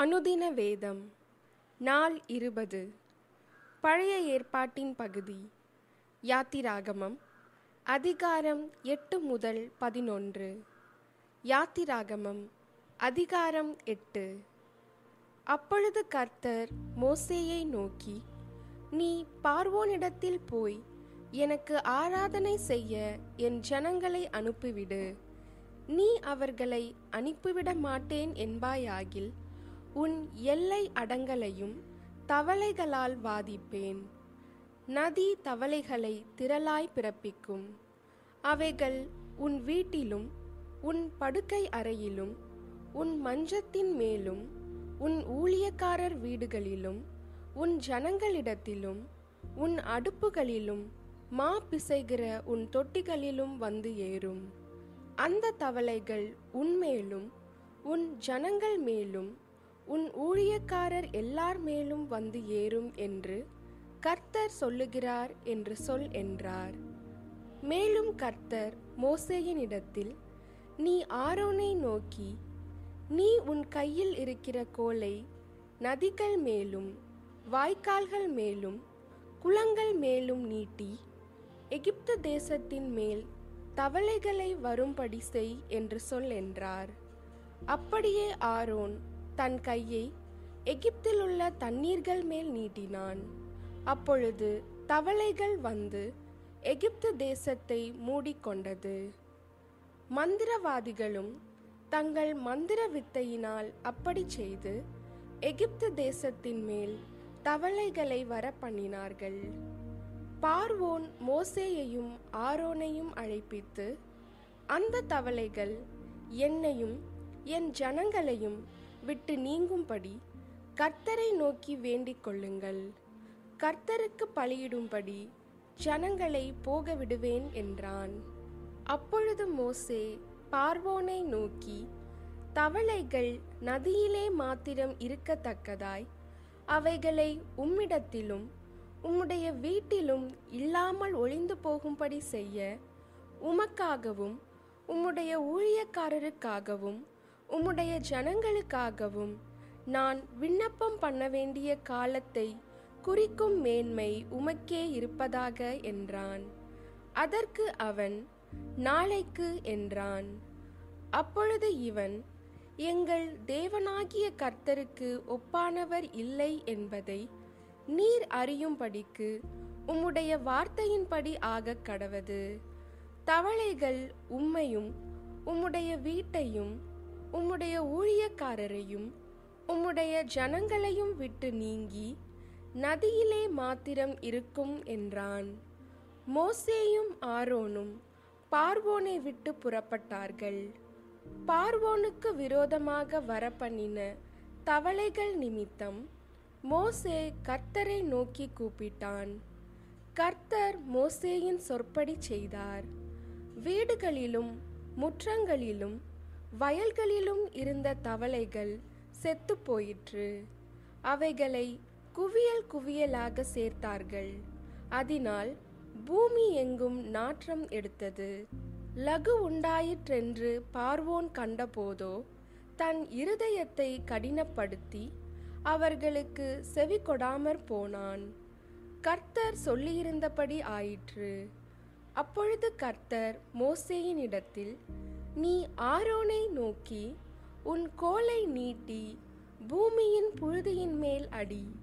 அனுதின வேதம் நாள் இருபது. பழைய ஏற்பாட்டின் பகுதி யாத்திராகமம் அதிகாரம் எட்டு முதல் பதினொன்று. யாத்திராகமம் அதிகாரம் எட்டு. அப்பொழுது கர்த்தர் மோசேயை நோக்கி நீ பார்வோனிடத்தில் போய் எனக்கு ஆராதனை செய்ய என் ஜனங்களை அனுப்பிவிடு. நீ அவர்களை அனுப்பிவிட மாட்டேன் என்பாயாகில் உன் எல்லை அடங்கலையும் தவளைகளால் வாதிப்பேன். நதி தவளைகளை திரளாய் பிறப்பிக்கும். அவைகள் உன் வீட்டிலும் உன் படுக்கை அறையிலும் உன் மஞ்சத்தின் மேலும் உன் ஊழியக்காரர் வீடுகளிலும் உன் ஜனங்களிடத்திலும் உன் அடுப்புகளிலும் மா பிசைகிற உன் தொட்டிகளிலும் வந்து ஏறும். அந்த தவளைகள் உன்மேலும் உன் ஜனங்கள் மேலும் உன் ஊழியக்காரர் எல்லார் மேலும் வந்து ஏறும் என்று கர்த்தர் சொல்லுகிறார் என்று சொல் என்றார். மேலும் கர்த்தர் மோசேயினிடத்தில் நீ ஆரோனை நோக்கி நீ உன் கையில் இருக்கிற கோலை நதிகள் மேலும் வாய்க்கால்கள் மேலும் குளங்கள் மேலும் நீட்டி எகிப்து தேசத்தின் மேல் தவளைகளை வரும்படி செய் என்று சொல் என்றார். அப்படியே ஆரோன் தன் கையை எகிப்தில் உள்ள தண்ணீர்கள் மேல் நீட்டினான். அப்பொழுது தவளைகள் வந்து எகிப்து தேசத்தை மூடிக்கொண்டது. மந்திரவாதிகளும் தங்கள் மந்திர வித்தையினால் அப்படி செய்து எகிப்து தேசத்தின் மேல் தவளைகளை வர பண்ணினார்கள் பார்வோன் மோசேயையும் ஆரோனையும் அழைப்பித்து அந்த தவளைகள் என்னையும் என் ஜனங்களையும் விட்டு நீங்கும்படி கர்த்தரை நோக்கி வேண்டிக் கொள்ளுங்கள் கர்த்தருக்கு பலியிடும்படி ஜனங்களை போக விடுவேன் என்றான். அப்பொழுது மோசே பார்வோனை நோக்கி தவளைகள் நதியிலே மாத்திரம் இருக்கத்தக்கதாய் அவைகளை உம்மிடத்திலும் உம்முடைய வீட்டிலும் இல்லாமல் ஒளிந்து போகும்படி செய்ய உமக்காகவும் உம்முடைய ஊழியக்காரருக்காகவும் உம்முடைய ஜனங்களுக்காகவும் நான் விண்ணப்பம் பண்ண வேண்டிய காலத்தை குறிக்கும் மேன்மை உமக்கே இருப்பதாக என்றான். அதற்கு அவன் நாளைக்கு என்றான். அப்பொழுது இவன் எங்கள் தேவனாகிய கர்த்தருக்கு ஒப்பானவர் இல்லை என்பதை நீர் அறியும்படிக்கு உம்முடைய வார்த்தையின்படி ஆகக் கடவது. தவளைகள் உம்மையும் உம்முடைய வீட்டையும் உம்முடைய ஊழியக்காரரையும் உம்முடைய ஜனங்களையும் விட்டு நீங்கி நதியிலே மாத்திரம் இருக்கும் என்றான். மோசேயும் ஆரோனும் பார்வோனை விட்டு புறப்பட்டார்கள். பார்வோனுக்கு விரோதமாக வரப்பண்ணின தவளைகள் நிமித்தம் மோசே கர்த்தரை நோக்கி கூப்பிட்டான். கர்த்தர் மோசேயின் சொற்படி செய்தார். வீடுகளிலும் முற்றங்களிலும் வயல்களிலும் இருந்த தவளைகள் செத்து போயிற்று. அவைகளை குவியல் குவியலாக சேர்த்தார்கள். அதனால் பூமி எங்கும் நாற்றம் எடுத்தது. லகு உண்டாயிற்றென்று பார்வோன் கண்டபோதோ தன் இருதயத்தை கடினப்படுத்தி அவர்களுக்கு செவி கொடாமற் போனான். கர்த்தர் சொல்லியிருந்தபடி ஆயிற்று. அப்பொழுது கர்த்தர் மோசேயினிடத்தில் நீ ஆரோனை நோக்கி உன் கோலை நீட்டி பூமியின் புழுதியின் மேல் அடி.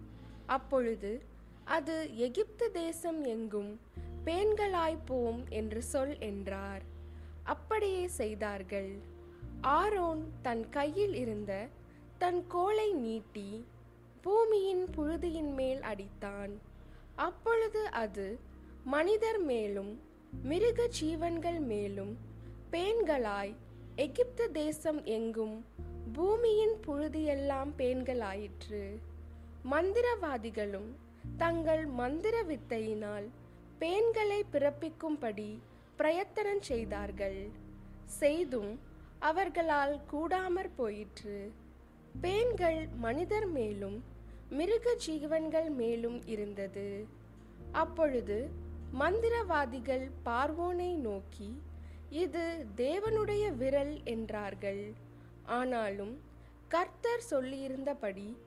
அப்பொழுது அது எகிப்து தேசம் எங்கும் பேண்களாய்ப்போம் என்று சொல் என்றார். அப்படியே செய்தார்கள். ஆரோன் தன் கையில் இருந்த தன் கோலை நீட்டி பூமியின் புழுதியின் மேல் அடித்தான். அப்பொழுது அது மனிதர் மேலும் மிருக ஜீவன்கள் மேலும் பேன்களாய் எகிப்து தேசம் எங்கும் பூமியின் புழுதியெல்லாம் பேன்களாயிற்று மந்திரவாதிகளும் தங்கள் மந்திர வித்தையினால் பேன்களை பிறப்பிக்கும்படி பிரயத்தனம் செய்தார்கள். செய்தும் அவர்களால் கூடாமற் போயிற்று. பேன்கள் மனிதர் மேலும் மிருக ஜீவன்கள் மேலும் இருந்தது. அப்பொழுது மந்திரவாதிகள் பார்வோனை நோக்கி இது தேவனுடைய விரல் என்றார்கள். ஆனாலும் கர்த்தர் சொல்லியிருந்தபடி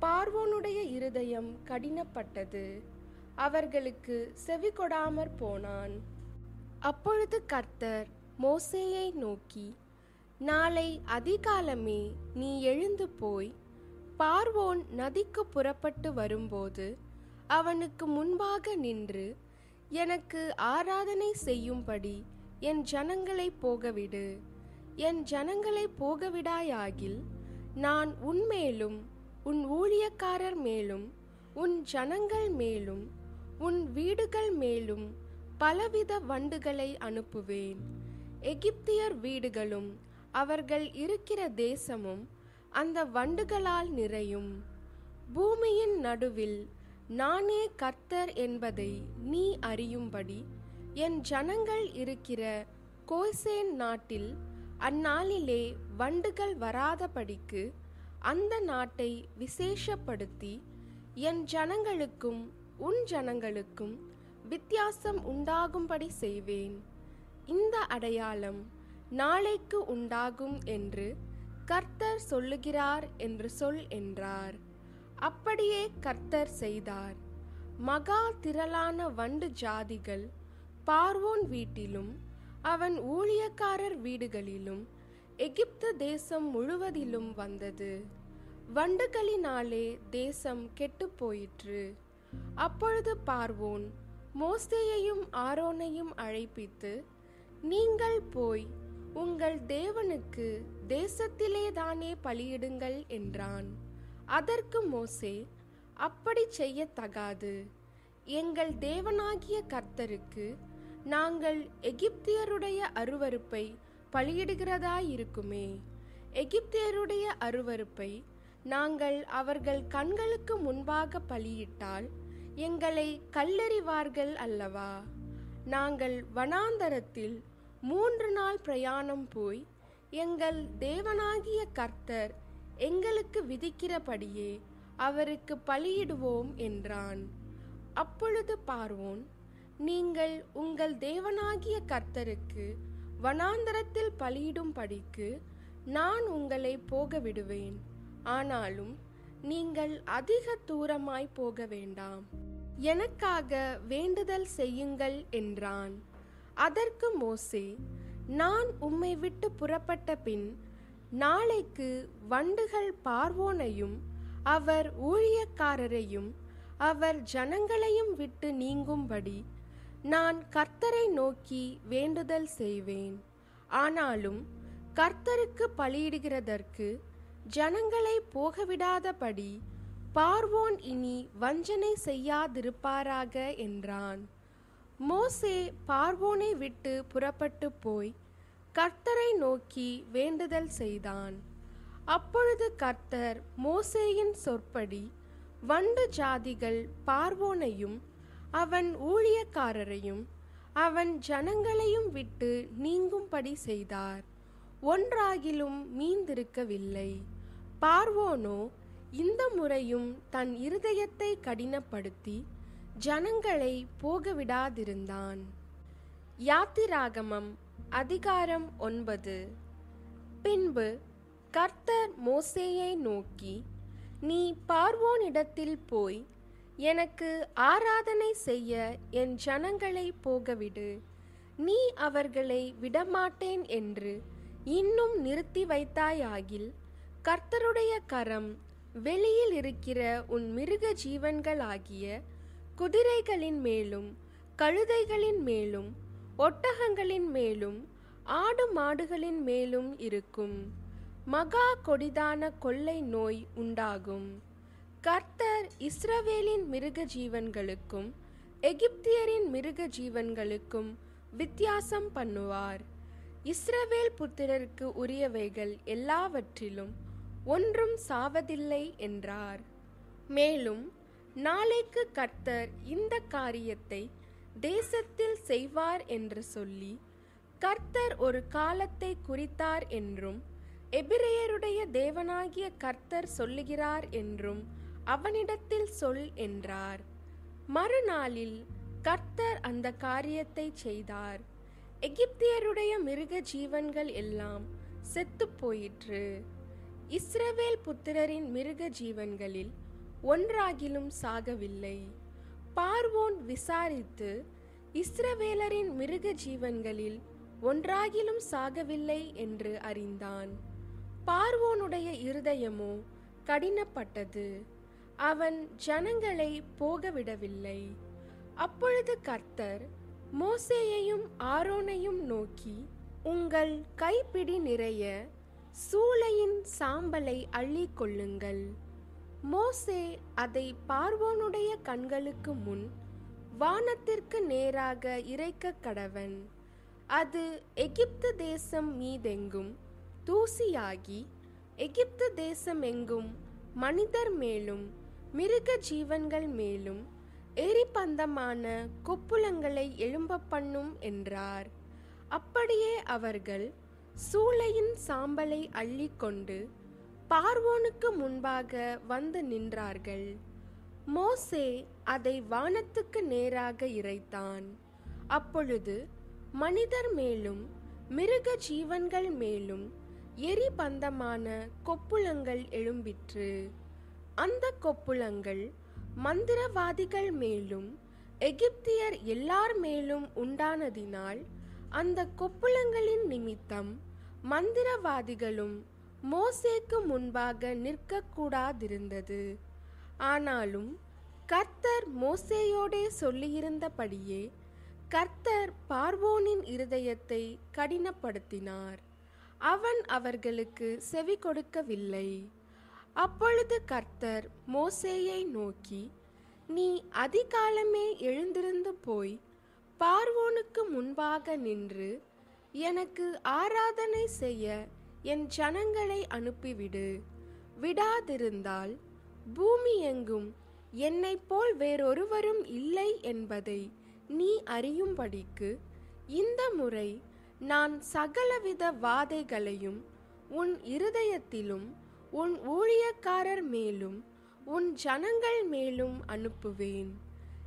பார்வோனுடைய இருதயம் கடினப்பட்டது. அவர்களுக்கு செவி கொடாமற் போனான். அப்பொழுது கர்த்தர் மோசேயை நோக்கி நாளை அதிகாலமே நீ எழுந்து போய் பார்வோன் நதிக்கு புறப்பட்டு வரும்போது அவனுக்கு முன்பாக நின்று எனக்கு ஆராதனை செய்யும்படி என் ஜனங்களை போகவிடு. என் ஜனங்களை போகவிடாயாகில் நான் உன்மேலும் உன் ஊழியக்காரர் மேலும் உன் ஜனங்கள் மேலும் உன் வீடுகள் மேலும் பலவித வண்டுகளை அனுப்புவேன். எகிப்தியர் வீடுகளும் அவர்கள் இருக்கிற தேசமும் அந்த வண்டுகளால் நிறையும். பூமியின் நடுவில் நானே கர்த்தர் என்பதை நீ அறியும்படி என் ஜனங்கள் இருக்கிற கோய்சேன் நாட்டில் அந்நாளிலே வண்டுகள் வராதபடிக்கு அந்த நாட்டை விசேஷப்படுத்தி என் ஜனங்களுக்கும் உன் ஜனங்களுக்கும் வித்தியாசம் உண்டாகும்படி செய்வேன். இந்த அடையாளம் நாளைக்கு உண்டாகும் என்று கர்த்தர் சொல்லுகிறார் என்று சொல் என்றார். அப்படியே கர்த்தர் செய்தார். மகா திரளான வண்டு ஜாதிகள் பார்வோன் வீட்டிலும் அவன் ஊழியக்காரர் வீடுகளிலும் எகிப்து தேசம் முழுவதிலும் வந்தது. வண்டுகளினாலே தேசம் கெட்டுப் போயிற்று. அப்பொழுது பார்வோன் மோசேயையும் ஆரோனையும் அழைப்பித்து நீங்கள் போய் உங்கள் தேவனுக்கு தேசத்திலேதானே பலியிடுங்கள் என்றான். அதற்கு மோசே அப்படி செய்யத்தகாது. எங்கள் தேவனாகிய கர்த்தருக்கு நாங்கள் எகிப்தியருடைய அருவருப்பை பலியிடுகிறதாயிருக்குமே. எகிப்தியருடைய அருவருப்பை நாங்கள் அவர்கள் கண்களுக்கு முன்பாக பலியிட்டால் எங்களை கல்லெறிவார்கள் அல்லவா? நாங்கள் வனாந்தரத்தில் மூன்று நாள் பிரயாணம் போய் எங்கள் தேவனாகிய கர்த்தர் எங்களுக்கு விதிக்கிறபடியே அவருக்கு பலியிடுவோம் என்றான். அப்பொழுது பார்வோன் நீங்கள் உங்கள் தேவனாகிய கர்த்தருக்கு வனாந்தரத்தில் பலியிடும்படிக்கு நான் உங்களை போக விடுவேன் ஆனாலும் நீங்கள் அதிக தூரமாய் போக வேண்டாம். எனக்காக வேண்டுதல் செய்யுங்கள் என்றான். அதற்கு மோசே நான் உம்மை விட்டு புறப்பட்ட பின் நாளைக்கு வண்டுகள் பார்வோனையும் அவர் ஊழியக்காரரையும் அவர் ஜனங்களையும் விட்டு நீங்கும்படி நான் கர்த்தரை நோக்கி வேண்டுதல் செய்வேன். ஆனாலும் கர்த்தருக்கு பலியிடுகிறதற்கு ஜனங்களை போகவிடாதபடி பார்வோன் இனி வஞ்சனை செய்யாதிருப்பாராக என்றான். மோசே பார்வோனை விட்டு புறப்பட்டு போய் கர்த்தரை நோக்கி வேண்டுதல் செய்தான். அப்பொழுது கர்த்தர் மோசேயின் சொற்படி வண்டு ஜாதிகள் பார்வோனையும் அவன் ஊழியக்காரரையும் அவன் ஜனங்களையும் விட்டு நீங்கும்படி செய்தார். ஒன்றாகிலும் மீந்திருக்கவில்லை. பார்வோனோ இந்த முறையும் தன் இருதயத்தை கடினப்படுத்தி ஜனங்களை போகவிடாதிருந்தான். யாத்திராகமம் அதிகாரம் ஒன்பது. பின்பு கர்த்தர் மோசேயை நோக்கி நீ பார்வோனிடத்தில் போய் எனக்கு ஆராதனை செய்ய என் ஜனங்களை போகவிடு. நீ அவர்களை விடமாட்டேன் என்று இன்னும் நிறுத்தி வைத்தாயாகில் கர்த்தருடைய கரம் வெளியில் இருக்கிற உன் மிருக ஜீவன்களாகிய குதிரைகளின் மேலும் கழுதைகளின் மேலும் ஒட்டகங்களின் மேலும் ஆடு மாடுகளின் மேலும் இருக்கும். மகா கொடிதான கொள்ளை நோய் உண்டாகும். கர்த்தர் இஸ்ரவேலின் மிருக ஜீவன்களுக்கும் எகிப்தியரின் மிருக ஜீவன்களுக்கும் வித்தியாசம் பண்ணுவார். இஸ்ரவேல் புத்திரருக்கு உரியவைகள் எல்லாவற்றிலும் ஒன்றும் சாவதில்லை என்றார். மேலும் நாளைக்கு கர்த்தர் இந்த காரியத்தை தேசத்தில் செய்வார் என்று சொல்லி கர்த்தர் ஒரு காலத்தை குறித்தார் என்றும் எபிரேயருடைய தேவனாகிய கர்த்தர் சொல்லுகிறார் என்றும் அவனிடத்தில் சொல் என்றார். மறுநாளில் கர்த்தர் அந்த காரியத்தை செய்தார். எகிப்தியருடைய மிருக ஜீவன்கள் எல்லாம் செத்து போயிற்று. இஸ்ரவேல் புத்திரரின் மிருக ஜீவன்களில் ஒன்றாகிலும் சாகவில்லை. பார்வோன் விசாரித்து இஸ்ரவேலரின் மிருக ஜீவன்களில் ஒன்றாகிலும் சாகவில்லை என்று அறிந்தான். பார்வோனுடைய இருதயமோ கடினப்பட்டது. அவன் ஜனங்களை போகவிடவில்லை. அப்பொழுது கர்த்தர் மோசேயையும் ஆரோனையும் நோக்கி உங்கள் கைப்பிடி நிறைய சூளையின் சாம்பலை அள்ளிக் கொள்ளுங்கள். மோசே அதை பார்வோனுடைய கண்களுக்கு முன் வானத்திற்கு நேராக இறைக்க கடவன். அது எகிப்து தேசம் மீதெங்கும் தூசியாகி எகிப்து தேசம் எங்கும் மனிதர் மேலும் மிருக ஜீவன்கள் மேலும் எரிபந்தமான கொப்புளங்களை எழும்ப பண்ணும் என்றார். அப்படியே அவர்கள் சூளையின் சாம்பலை அள்ளிக்கொண்டு பார்வோனுக்கு முன்பாக வந்து நின்றார்கள். மோசே அதை வானத்துக்கு நேராக இறைத்தான். அப்பொழுது மனிதர் மேலும் மிருக ஜீவன்கள் மேலும் எரிபந்தமான கொப்புளங்கள் எழும்பிற்று. அந்த கொப்புளங்கள் மந்திரவாதிகள் மேலும் எகிப்தியர் எல்லார் மேலும் உண்டானதினால் அந்த கொப்புளங்களின் நிமித்தம் மந்திரவாதிகளும் மோசேக்கு முன்பாக நிற்கக்கூடாதிருந்தது. ஆனாலும் கர்த்தர் மோசேயோடே சொல்லியிருந்தபடியே கர்த்தர் பார்வோனின் இருதயத்தை கடினப்படுத்தினார். அவன் அவர்களுக்கு செவி கொடுக்கவில்லை. அப்பொழுது கர்த்தர் மோசேயை நோக்கி நீ அதிகாலமே எழுந்திருந்து போய் பார்வோனுக்கு முன்பாக நின்று எனக்கு ஆராதனை செய்ய என் ஜனங்களை அனுப்பிவிடு. விடாதிருந்தால் பூமி எங்கும் என்னைப் போல் வேறொருவரும் இல்லை என்பதை நீ அறியும்படிக்கு இந்த முறை நான் சகலவித வாதைகளையும் உன் இருதயத்திலும் உன் ஊழியக்காரர் மேலும் உன் ஜனங்கள் மேலும் அனுப்புவேன்.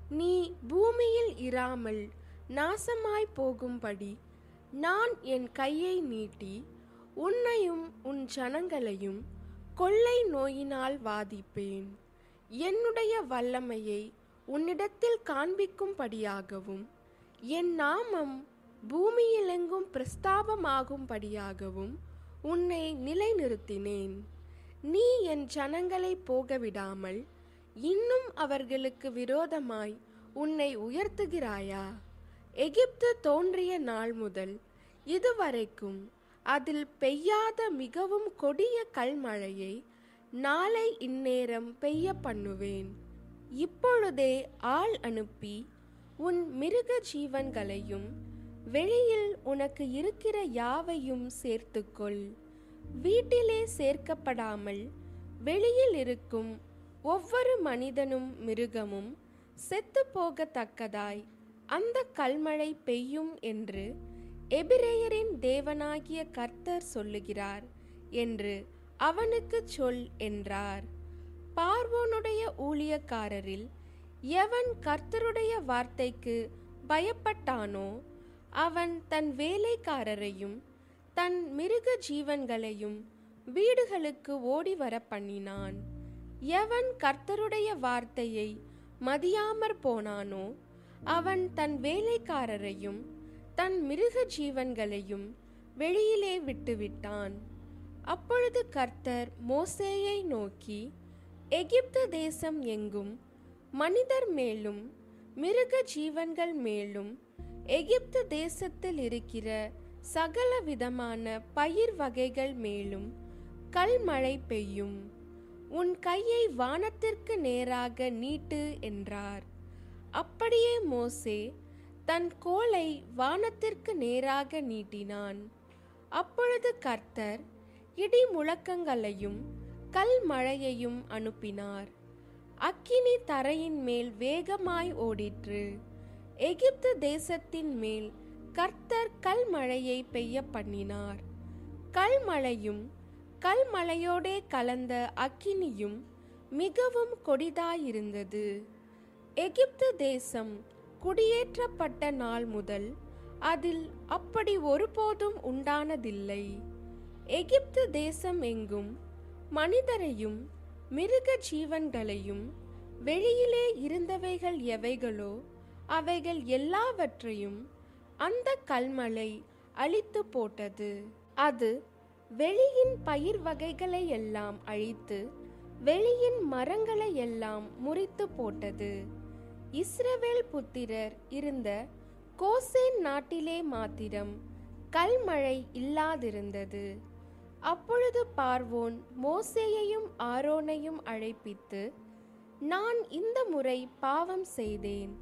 நீ பூமியில் இராமல் நாசமாய் போகும்படி நான் என் கையை நீட்டி உன்னையும் உன் ஜனங்களையும் கொள்ளை நோயினால் வாதிப்பேன். என்னுடைய வல்லமையை உன்னிடத்தில் காண்பிக்கும்படியாகவும் என் நாமம் பூமியிலெங்கும் பிரஸ்தாபமாகும்படியாகவும் உன்னை நிலைநிறுத்தினேன். நீ என் ஜனங்களை போகவிடாமல் இன்னும் அவர்களுக்கு விரோதமாய் உன்னை உயர்த்துகிறாயா? எகிப்து தோன்றிய நாள் முதல் இதுவரைக்கும் அதில் பெய்யாத மிகவும் கொடிய கல்மழையை நாளை இந்நேரம் பெய்ய பண்ணுவேன். இப்பொழுதே ஆள் அனுப்பி உன் மிருக ஜீவன்களையும் வெளியில் உனக்கு இருக்கிற யாவையும் சேர்த்துக்கொள். வீட்டிலே சேர்க்கப்படாமல் வெளியில் இருக்கும் ஒவ்வொரு மனிதனும் மிருகமும் செத்து போகத்தக்கதாய் அந்த கல்மழை பெய்யும் என்று எபிரேயரின் தேவனாகிய கர்த்தர் சொல்லுகிறார் என்று அவனுக்கு சொல் என்றார். பார்வோனுடைய ஊழியக்காரரில் எவன் கர்த்தருடைய வார்த்தைக்கு பயப்பட்டானோ அவன் தன் வேலைக்காரரையும் தன் மிருக ஜீவன்களையும் வீடுகளுக்கு ஓடி வர பண்ணினான் எவன் கர்த்தருடைய வார்த்தையை மதியாமற் போனானோ அவன் தன் வேலைக்காரரையும் தன் மிருக ஜீவன்களையும் வெளியிலே விட்டுவிட்டான். அப்பொழுது கர்த்தர் மோசேயை நோக்கி எகிப்து தேசம் எங்கும்? மனிதர் மேலும் மிருக ஜீவன்கள் மேலும் எகிப்து தேசத்தில் இருக்கிற சகல விதமான பயிர் வகைகள் மேலும் கல்மழை பெய்யும். உன் கையை வானத்திற்கு நேராக நீட்டு என்றார். அப்படியே மோசே தன் கோலை வானத்திற்கு நேராக நீட்டினான். அப்பொழுது கர்த்தர் இடி முழக்கங்களையும் கல் மழையையும் அனுப்பினார். அக்கினி தரையின் மேல் வேகமாய் ஓடிற்று. எகிப்து தேசத்தின் மேல் கர்த்தர் கல்மழையை பெய்ய பண்ணினார் கல்மழையும் கல்மழையோடே கலந்த அக்கினியும் மிகவும் கொடிதாயிருந்தது. எகிப்து தேசம் குடியேற்றப்பட்ட நாள் முதல் அதில் அப்படி ஒருபோதும் உண்டானதில்லை. எகிப்து தேசம் எங்கும் மனிதரையும் மிருக ஜீவன்களையும் வெளியிலே இருந்தவைகள் எவைகளோ அவைகள் எல்லாவற்றையும் அந்த கல்மலை அழித்து போட்டது. அது வெளியின் பயிர் வகைகளை எல்லாம் அழித்து வெளியின் மரங்களை எல்லாம் முறித்து போட்டது. இஸ்ரவேல் புத்திரர் இருந்த கோசேன் நாட்டிலே மாத்திரம் கல்மழை இல்லாதிருந்தது. அப்பொழுது பார்வோன் மோசேயையும் ஆரோனையும் அழைப்பித்து நான் இந்த முறை பாவம் செய்தேன்.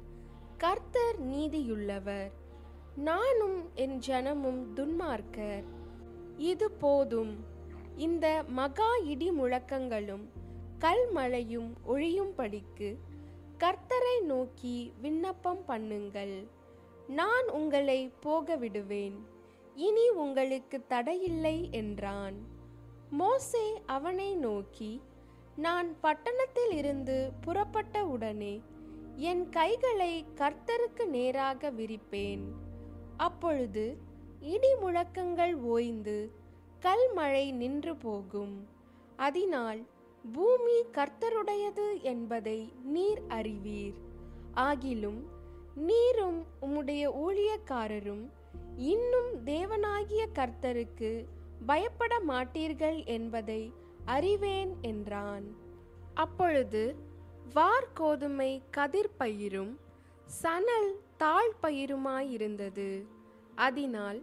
கர்த்தர் நீதியுள்ளவர். நானும் என் ஜனமும் துன்மார்க்கர். இது போதும். இந்த மகா இடி முழக்கங்களும் கல்மழையும் ஒழியும்படிக்கு கர்த்தரை நோக்கி விண்ணப்பம் பண்ணுங்கள். நான் உங்களை போக விடுவேன். இனி உங்களுக்கு தடையில்லை என்றான். மோசே அவனை நோக்கி நான் பட்டணத்தில் இருந்து புறப்பட்ட உடனே என் கைகளை கர்த்தருக்கு நேராக விரிப்பேன். அப்பொழுது இடி முழக்கங்கள் ஓய்ந்து கல்மழை நின்று போகும். அதனால் பூமி கர்த்தருடையது என்பதை நீர் அறிவீர். ஆகிலும் நீரும் உம்முடைய ஊழியக்காரரும் இன்னும் தேவனாகிய கர்த்தருக்கு பயப்பட மாட்டீர்கள் என்பதை அறிவேன் என்றான். அப்பொழுது வார்கோதுமை கதிர் பயிரும் சணல் தாழ் பயிருமாயிருந்தது அதனால்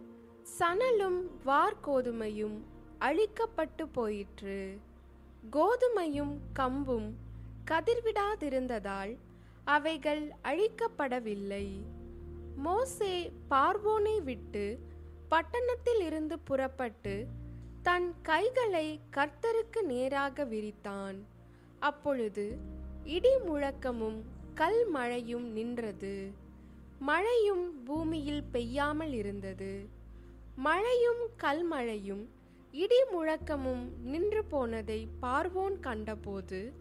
சணலும் வார்கோதுமையும் அழிக்கப்பட்டு போயிற்று. கோதுமையும் கம்பும் கதிர்விடாதிருந்ததால் அவைகள் அழிக்கப்படவில்லை. மோசே பார்வோனை விட்டு பட்டணத்தில் இருந்து புறப்பட்டு தன் கைகளை கர்த்தருக்கு நேராக விரித்தான். அப்பொழுது இடி முழக்கமும் கல் மழையும் நின்றது. மழையும் பூமியில் பெய்யாமல் இருந்தது. மழையும் கல்மழையும் இடி முழக்கமும் நின்று போனதை பார்வோன் கண்டபோது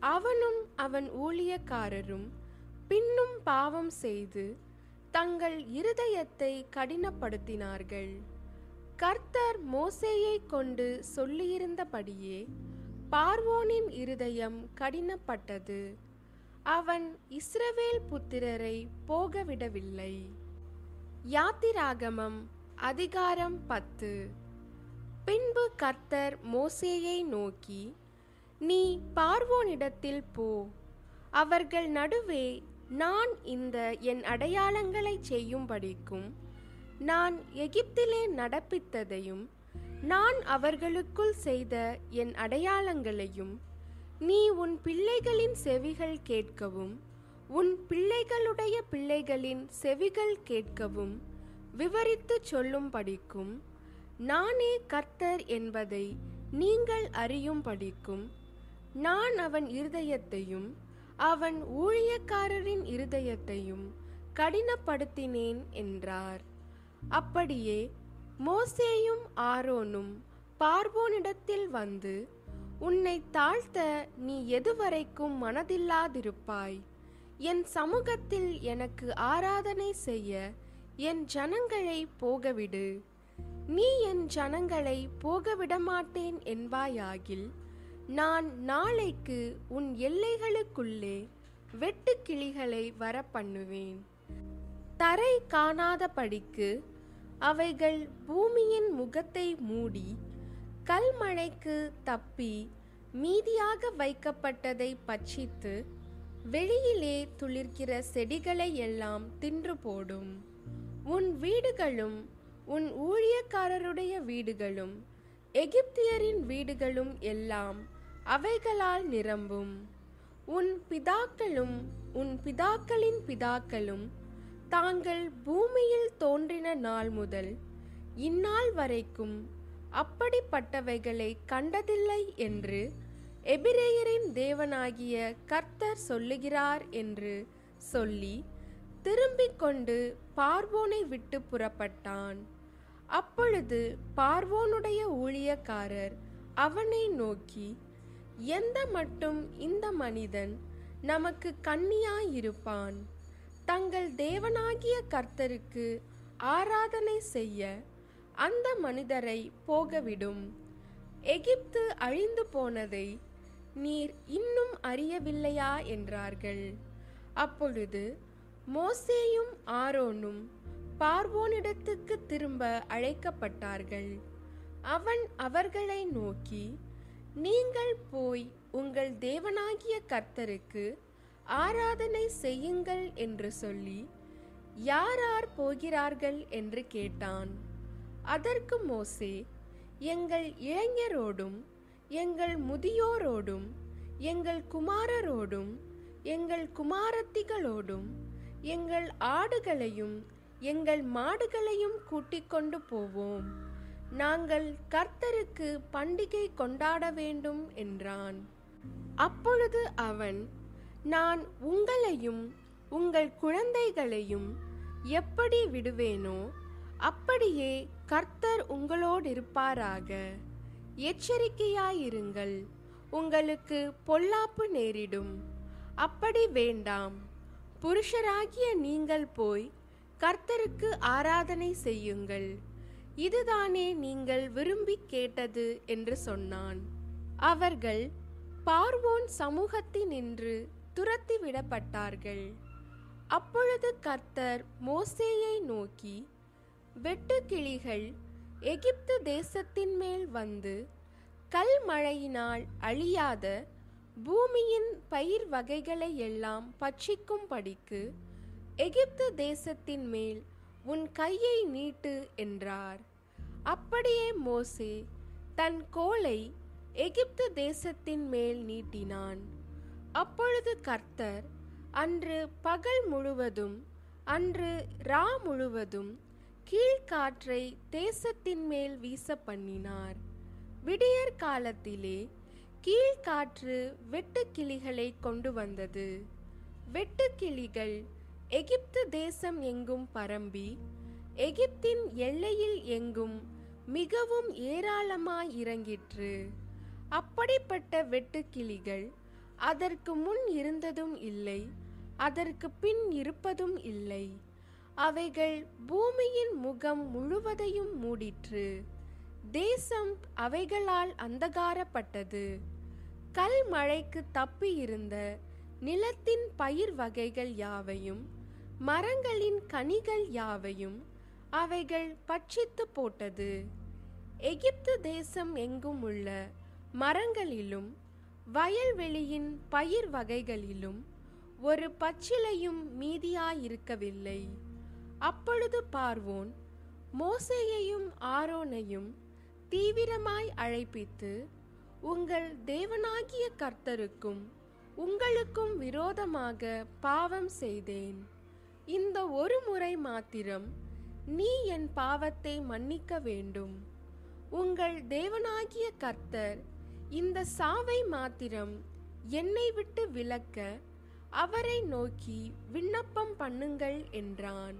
அவனும் அவன் ஊழியக்காரரும் பின்னும் பாவம் செய்து தங்கள் இருதயத்தை கடினப்படுத்தினார்கள். கர்த்தர் மோசேயை கொண்டு சொல்லியிருந்தபடியே பார்வோனின் இருதயம் கடினப்பட்டது. அவன் இஸ்ரவேல் புத்திரரை போகவிடவில்லை. யாத்திராகமம் அதிகாரம் பத்து. பின்பு கர்த்தர் மோசேயை நோக்கி நீ பார்வோனிடத்தில் போ. அவர்கள் நடுவே நான் இந்த என் அடையாளங்களை செய்யும்படிக்கும் நான் எகிப்திலே நடப்பித்ததையும் நான் அவர்களுக்குள் செய்த என் அடையாளங்களையும் நீ உன் பிள்ளைகளின் செவிகள் கேட்கவும் உன் பிள்ளைகளுடைய பிள்ளைகளின் செவிகள் கேட்கவும் விவரித்துச் சொல்லும்படிக்கும் நானே கர்த்தர் என்பதை நீங்கள் அறியும் படிக்கும் நான் அவன் இருதயத்தையும் அவன் ஊழியக்காரரின் இருதயத்தையும் கடினப்படுத்தினேன் என்றார். அப்படியே மோசேயும் ஆரோனும் பார்வோனிடத்தில் வந்து உன்னை தாழ்த்த நீ எதுவரைக்கும் மனதில்லாதிருப்பாய். என் சமூகத்தில் எனக்கு ஆராதனை செய்ய என் ஜனங்களை போகவிடு. நீ என் ஜனங்களை போகவிடமாட்டேன் என்பாயாகில் நான் நாளைக்கு உன் எல்லைகளுக்குள்ளே வெட்டுக்கிளிகளை வரப்பண்ணுவேன். தரை காணாதபடிக்கு அவைகள் பூமியின் முகத்தை மூடி கல்மழைக்கு தப்பி மீதியாக வைக்கப்பட்டதை பட்சித்து வெளியிலே துளிர்க்கிற செடிகளை எல்லாம் தின்று போடும். உன் வீடுகளும் உன் ஊழியக்காரருடைய வீடுகளும் எகிப்தியரின் வீடுகளும் எல்லாம் அவைகளால் நிரம்பும். உன் பிதாக்களும் உன் பிதாக்களின் பிதாக்களும் தாங்கள் பூமியில் தோன்றின நாள் முதல் இந்நாள் வரைக்கும் அப்படிப்பட்டவைகளை கண்டதில்லை என்று எபிரேயரின் தேவனாகிய கர்த்தர் சொல்லுகிறார் என்று சொல்லி திரும்பிக் கொண்டு பார்வோனை விட்டு புறப்பட்டான். அப்பொழுது பார்வோனுடைய ஊழியக்காரர் அவனை நோக்கி எந்த மட்டும் இந்த மனிதன் நமக்கு கண்ணியாயிருப்பான்? தங்கள் தேவனாகிய கர்த்தருக்கு ஆராதனை செய்ய அந்த மனிதரை போகவிடும். எகிப்து அழிந்து போனதை நீர் இன்னும் அறியவில்லையா என்றார்கள். அப்பொழுது மோசேயும் ஆரோனும் பார்வோனிடத்துக்கு திரும்ப அழைக்கப்பட்டார்கள். அவன் அவர்களை நோக்கி நீங்கள் போய் உங்கள் தேவனாகிய கர்த்தருக்கு ஆராதனை செய்யுங்கள் என்று சொல்லி யார் யார் போகிறார்கள்? என்று கேட்டான். அதற்கு மோசே எங்கள் இளைஞரோடும் எங்கள் முதியோரோடும் எங்கள் குமாரரோடும் எங்கள் குமாரத்திகளோடும் எங்கள் ஆடுகளையும் எங்கள் மாடுகளையும் கூட்டிக் கொண்டு போவோம். நாங்கள் கர்த்தருக்கு பண்டிகை கொண்டாட வேண்டும் என்றான். அப்பொழுது அவன் நான் உங்களையும் உங்கள் குழந்தைகளையும் எப்படி விடுவேனோ அப்படியே கர்த்தர் உங்களோடிருப்பாராக. எச்சரிக்கையாயிருங்கள் உங்களுக்கு பொல்லாப்பு நேரிடும். அப்படி வேண்டாம். புருஷராகிய நீங்கள் போய் கர்த்தருக்கு ஆராதனை செய்யுங்கள். இதுதானே நீங்கள் விரும்பி கேட்டது என்று சொன்னான். அவர்கள் பார்வோன் சமூகத்தினின்று துரத்தி விடப்பட்டார்கள் அப்பொழுது கர்த்தர் மோசேயை நோக்கி வெட்டுக்கிளிகள் எகிப்து தேசத்தின் மேல் வந்து கல் மழையினால் அழியாத பூமியின் பயிர் வகைகளை எல்லாம் பட்சிக்கும்படிக்கு எகிப்து தேசத்தின் மேல் உன் கையை நீட்டு என்றார். அப்படியே மோசே தன் கோலை எகிப்து தேசத்தின் மேல் நீட்டினான். அப்பொழுது கர்த்தர் அன்று பகல் முழுவதும் அன்று ரா முழுவதும் கீழ்காற்றை தேசத்தின் மேல் வீச பண்ணினார் விடியற் காலத்திலே கீழ்காற்று வெட்டுக்கிளிகளை கொண்டு வந்தது. வெட்டுக்கிளிகள் எகிப்து தேசம் எங்கும் பரம்பி எகிப்தின் எல்லையில் எங்கும் மிகவும் ஏராளமாய் இறங்கிற்று. அப்படிப்பட்ட வெட்டுக்கிளிகள் அதற்கு முன் இருந்ததும் இல்லை அதற்கு பின் இருப்பதும் இல்லை. அவைகள் பூமியின் முகம் முழுவதையும் மூடிற்று. தேசம் அவைகளால் அந்தகாரப்பட்டது. கல் மழைக்கு தப்பி இருந்த நிலத்தின் பயிர் வகைகள் யாவையும் மரங்களின் கனிகள் யாவையும் அவைகள் பட்சித்து போட்டது. எகிப்து தேசம் எங்கும் உள்ள மரங்களிலும் வயல்வெளியின் பயிர் வகைகளிலும் ஒரு பச்சிலையும் மீதியாயிருக்கவில்லை. அப்பொழுது பார்வோன் மோசேயையும் ஆரோனையும் தீவிரமாய் அழைப்பித்து உங்கள் தேவனாகிய கர்த்தருக்கும் உங்களுக்கும் விரோதமாக பாவம் செய்தேன். இந்த ஒரு முறை மாத்திரம் நீ என் பாவத்தை மன்னிக்க வேண்டும். உங்கள் தேவனாகிய கர்த்தர் இந்த சாவை மாத்திரம் என்னை விட்டு விலக்க அவரை நோக்கி விண்ணப்பம் பண்ணுங்கள் என்றான்.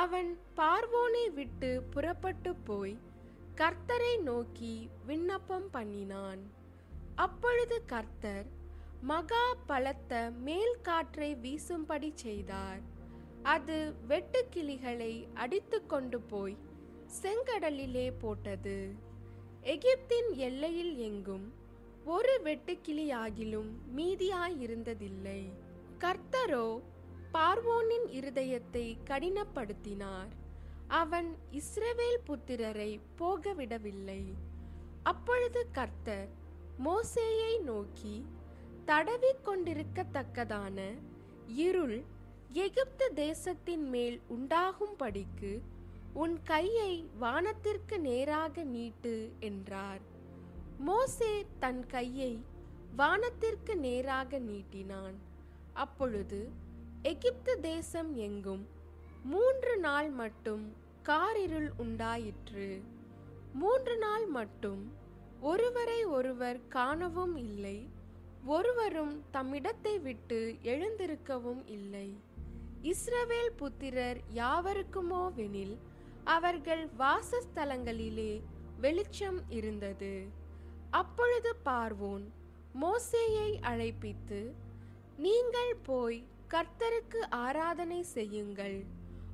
அவன் பார்வோனை விட்டு புறப்பட்டு போய் கர்த்தரை நோக்கி விண்ணப்பம் பண்ணினான். அப்பொழுது கர்த்தர் மகா பலத்த மேல் காற்றை வீசும்படி செய்தார். அது வெட்டுக்கிளிகளை அடித்து கொண்டு போய் செங்கடலிலே போட்டது. எகிப்தின் எல்லையில் எங்கும் ஒரு வெட்டுக்கிளியாகிலும் மீதியாயிருந்ததில்லை கர்த்தரோ பார்வோனின் இருதயத்தை கடினப்படுத்தினார். அவன் இஸ்ரவேல் புத்திரரை போகவிடவில்லை. அப்பொழுது கர்த்தர் மோசேயை நோக்கி தடவிக் கொண்டிருக்கத்தக்கதான இருள் எகிப்து தேசத்தின் மேல் உண்டாகும்படிக்கு உன் கையை வானத்திற்கு நேராக நீட்டு என்றார். மோசே தன் கையை வானத்திற்கு நேராக நீட்டினான். அப்பொழுது எகிப்து தேசம் எங்கும்? மூன்று நாள் மட்டும் காரிருள் உண்டாயிற்று. மூன்று நாள் மட்டும் ஒருவரை ஒருவர் காணவும் இல்லை. ஒருவரும் தம்மிடத்தை விட்டு எழுந்திருக்கவும் இல்லை. இஸ்ரவேல் புத்திரர் யாவருக்குமோவெனில் அவர்கள் வாசஸ்தலங்களிலே வெளிச்சம் இருந்தது. அப்பொழுது பார்வோன் மோசேயை அழைப்பித்து நீங்கள் போய் கர்த்தருக்கு ஆராதனை செய்யுங்கள்.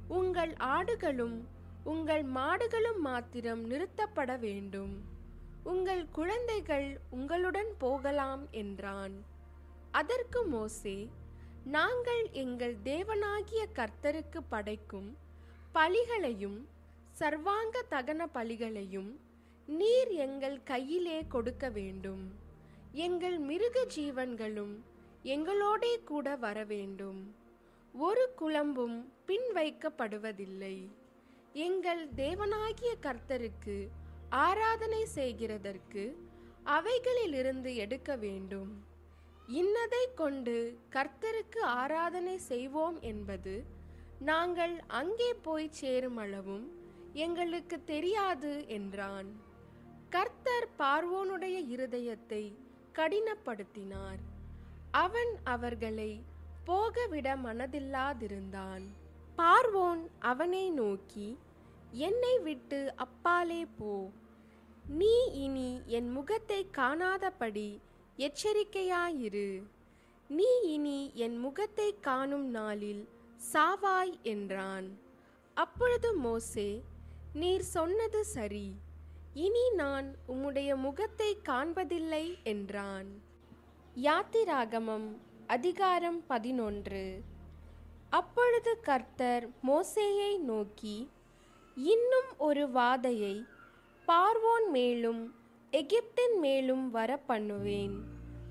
உங்கள் ஆடுகளும் உங்கள் மாடுகளும் மாத்திரம் நிறுத்தப்பட வேண்டும். உங்கள் குழந்தைகள் உங்களுடன் போகலாம் என்றான். அதற்கு மோசே நாங்கள் எங்கள் தேவனாகிய கர்த்தருக்கு படைக்கும் பலிகளையும் சர்வாங்க தகன பலிகளையும் நீர் எங்கள் கையிலே கொடுக்க வேண்டும். எங்கள் மிருக ஜீவன்களும் எங்களோடே கூட வர வேண்டும் ஒரு குழம்பும் பின் வைக்கப்படுவதில்லை எங்கள் தேவனாகிய கர்த்தருக்கு ஆராதனை செய்கிறதற்கு அவைகளிலிருந்து எடுக்க வேண்டும். இன்னதை கொண்டு கர்த்தருக்கு ஆராதனை செய்வோம் என்பது நாங்கள் அங்கே போய் சேருமளவும் எங்களுக்கு தெரியாது என்றான். கர்த்தர் பார்வோனுடைய இருதயத்தை கடினப்படுத்தினார். அவன் அவர்களை போகவிட மனதில்லாதிருந்தான். பார்வோன் அவனை நோக்கி என்னை விட்டு அப்பாலே போ. நீ இனி என் முகத்தை காணாதபடி எச்சரிக்கையாயிரு. நீ இனி என் முகத்தை காணும் நாளில் சாவாய் என்றான். அப்பொழுது மோசே நீர் சொன்னது சரி. இனி நான் உம்முடைய முகத்தை காண்பதில்லை என்றான். யாத்திராகமம் அதிகாரம் பதினொன்று. அப்பொழுது கர்த்தர் மோசேயை நோக்கி இன்னும் ஒரு வாதையை பார்வோன் மேலும் எகிப்தின் மேலும் வர பண்ணுவேன்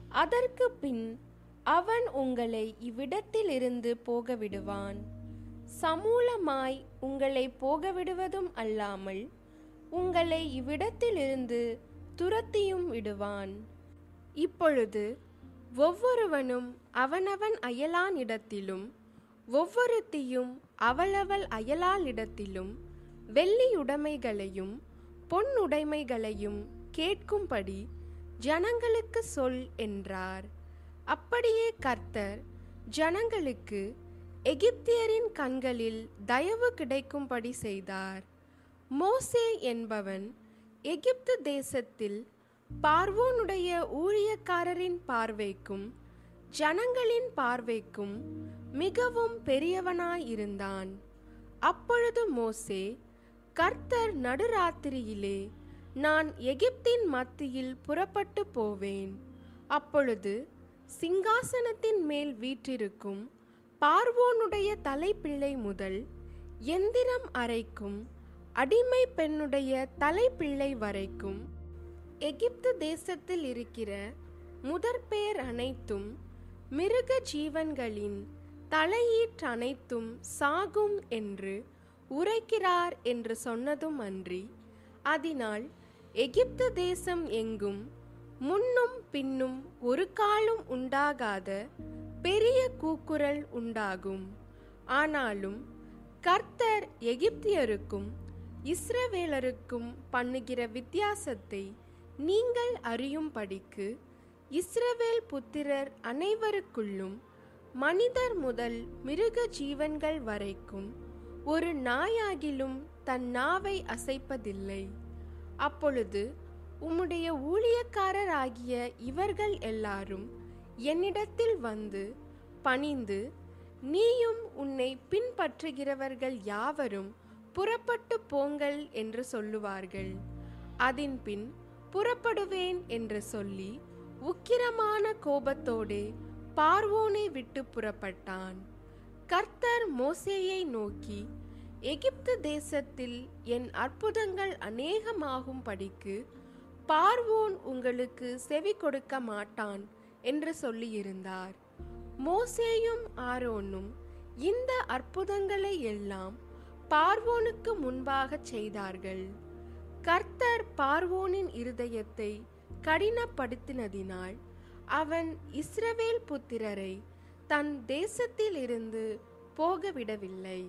அதற்கு பின் அவன் உங்களை இவ்விடத்திலிருந்து போகவிடுவான். சமூலமாய் உங்களை போகவிடுவதும் அல்லாமல் உங்களை இவ்விடத்திலிருந்து துரத்தியும் விடுவான். இப்பொழுது ஒவ்வொருவனும் அவனவன் அயலானிடத்திலும் ஒவ்வொருத்தியும் அவளவள் அயலானிடத்திலும் வெள்ளியுடைமைகளையும் பொன்னுடைமைகளையும் கேட்கும்படி ஜனங்களுக்கு சொல் என்றார். அப்படியே கர்த்தர் ஜனங்களுக்கு எகிப்தியரின் கண்களில் தயவு கிடைக்கும்படி செய்தார். மோசே என்பவன் எகிப்து தேசத்தில் பார்வோனுடைய ஊழியக்காரரின் பார்வைக்கும் ஜனங்களின் பார்வைக்கும் மிகவும் பெரியவனாயிருந்தான். அப்பொழுது மோசே கர்த்தர் நடுராத்திரியிலே நான் எகிப்தின் மத்தியில் புறப்பட்டு போவேன். அப்பொழுது சிங்காசனத்தின் மேல் வீற்றிருக்கும் பார்வோனுடைய தலைப்பிள்ளை முதல் எந்திரம் அரைக்கும் அடிமை பெண்ணுடைய தலைப்பிள்ளை வரைக்கும் எகிப்து தேசத்தில் இருக்கிற முதற்பேர் அனைத்தும் மிருக ஜீவன்களின் தலையீற்று அனைத்தும் சாகும் என்று உரைக்கிறார் என்று சொன்னதும் அன்றி அதனால் எகிப்து தேசம் எங்கும் முன்னும் பின்னும் ஒரு காலும் உண்டாகாத பெரிய கூக்குரல் உண்டாகும். ஆனாலும் கர்த்தர் எகிப்தியருக்கும் இஸ்ரவேலருக்கும் பண்ணுகிற வித்தியாசத்தை நீங்கள் அறியும்படிக்கு இஸ்ரவேல் புத்திரர் அனைவருக்குள்ளும் மனிதர் முதல் மிருக ஜீவன்கள் வரைக்கும் ஒரு நாயாகிலும் தன் நாவை அசைப்பதில்லை. அப்பொழுது உம்முடைய ஊழியக்காரராகிய இவர்கள் எல்லாரும் என்னிடத்தில் வந்து பணிந்து நீயும் உன்னை பின்பற்றுகிறவர்கள் யாவரும் புறப்பட்டு போங்கள் என்று சொல்லுவார்கள். அதன்பின் புறப்படுவேன் என்று சொல்லி உக்கிரமான கோபத்தோடே பார்வோனை விட்டு புறப்பட்டான். கர்த்தர் மோசேயை நோக்கி எகிப்து தேசத்தில் என் அற்புதங்கள் அநேகமாகும் படிக்கு பார்வோன் உங்களுக்கு செவி கொடுக்க மாட்டான் என்று சொல்லியிருந்தார். மோசேயும் ஆரோனும் இந்த அற்புதங்களை எல்லாம் பார்வோனுக்கு முன்பாக செய்தார்கள். கர்த்தர் பார்வோனின் இருதயத்தை கடினப்படுத்தினதினால் அவன் இஸ்ரவேல் புத்திரரை தன் தேசத்திலிருந்து போகவிடவில்லை.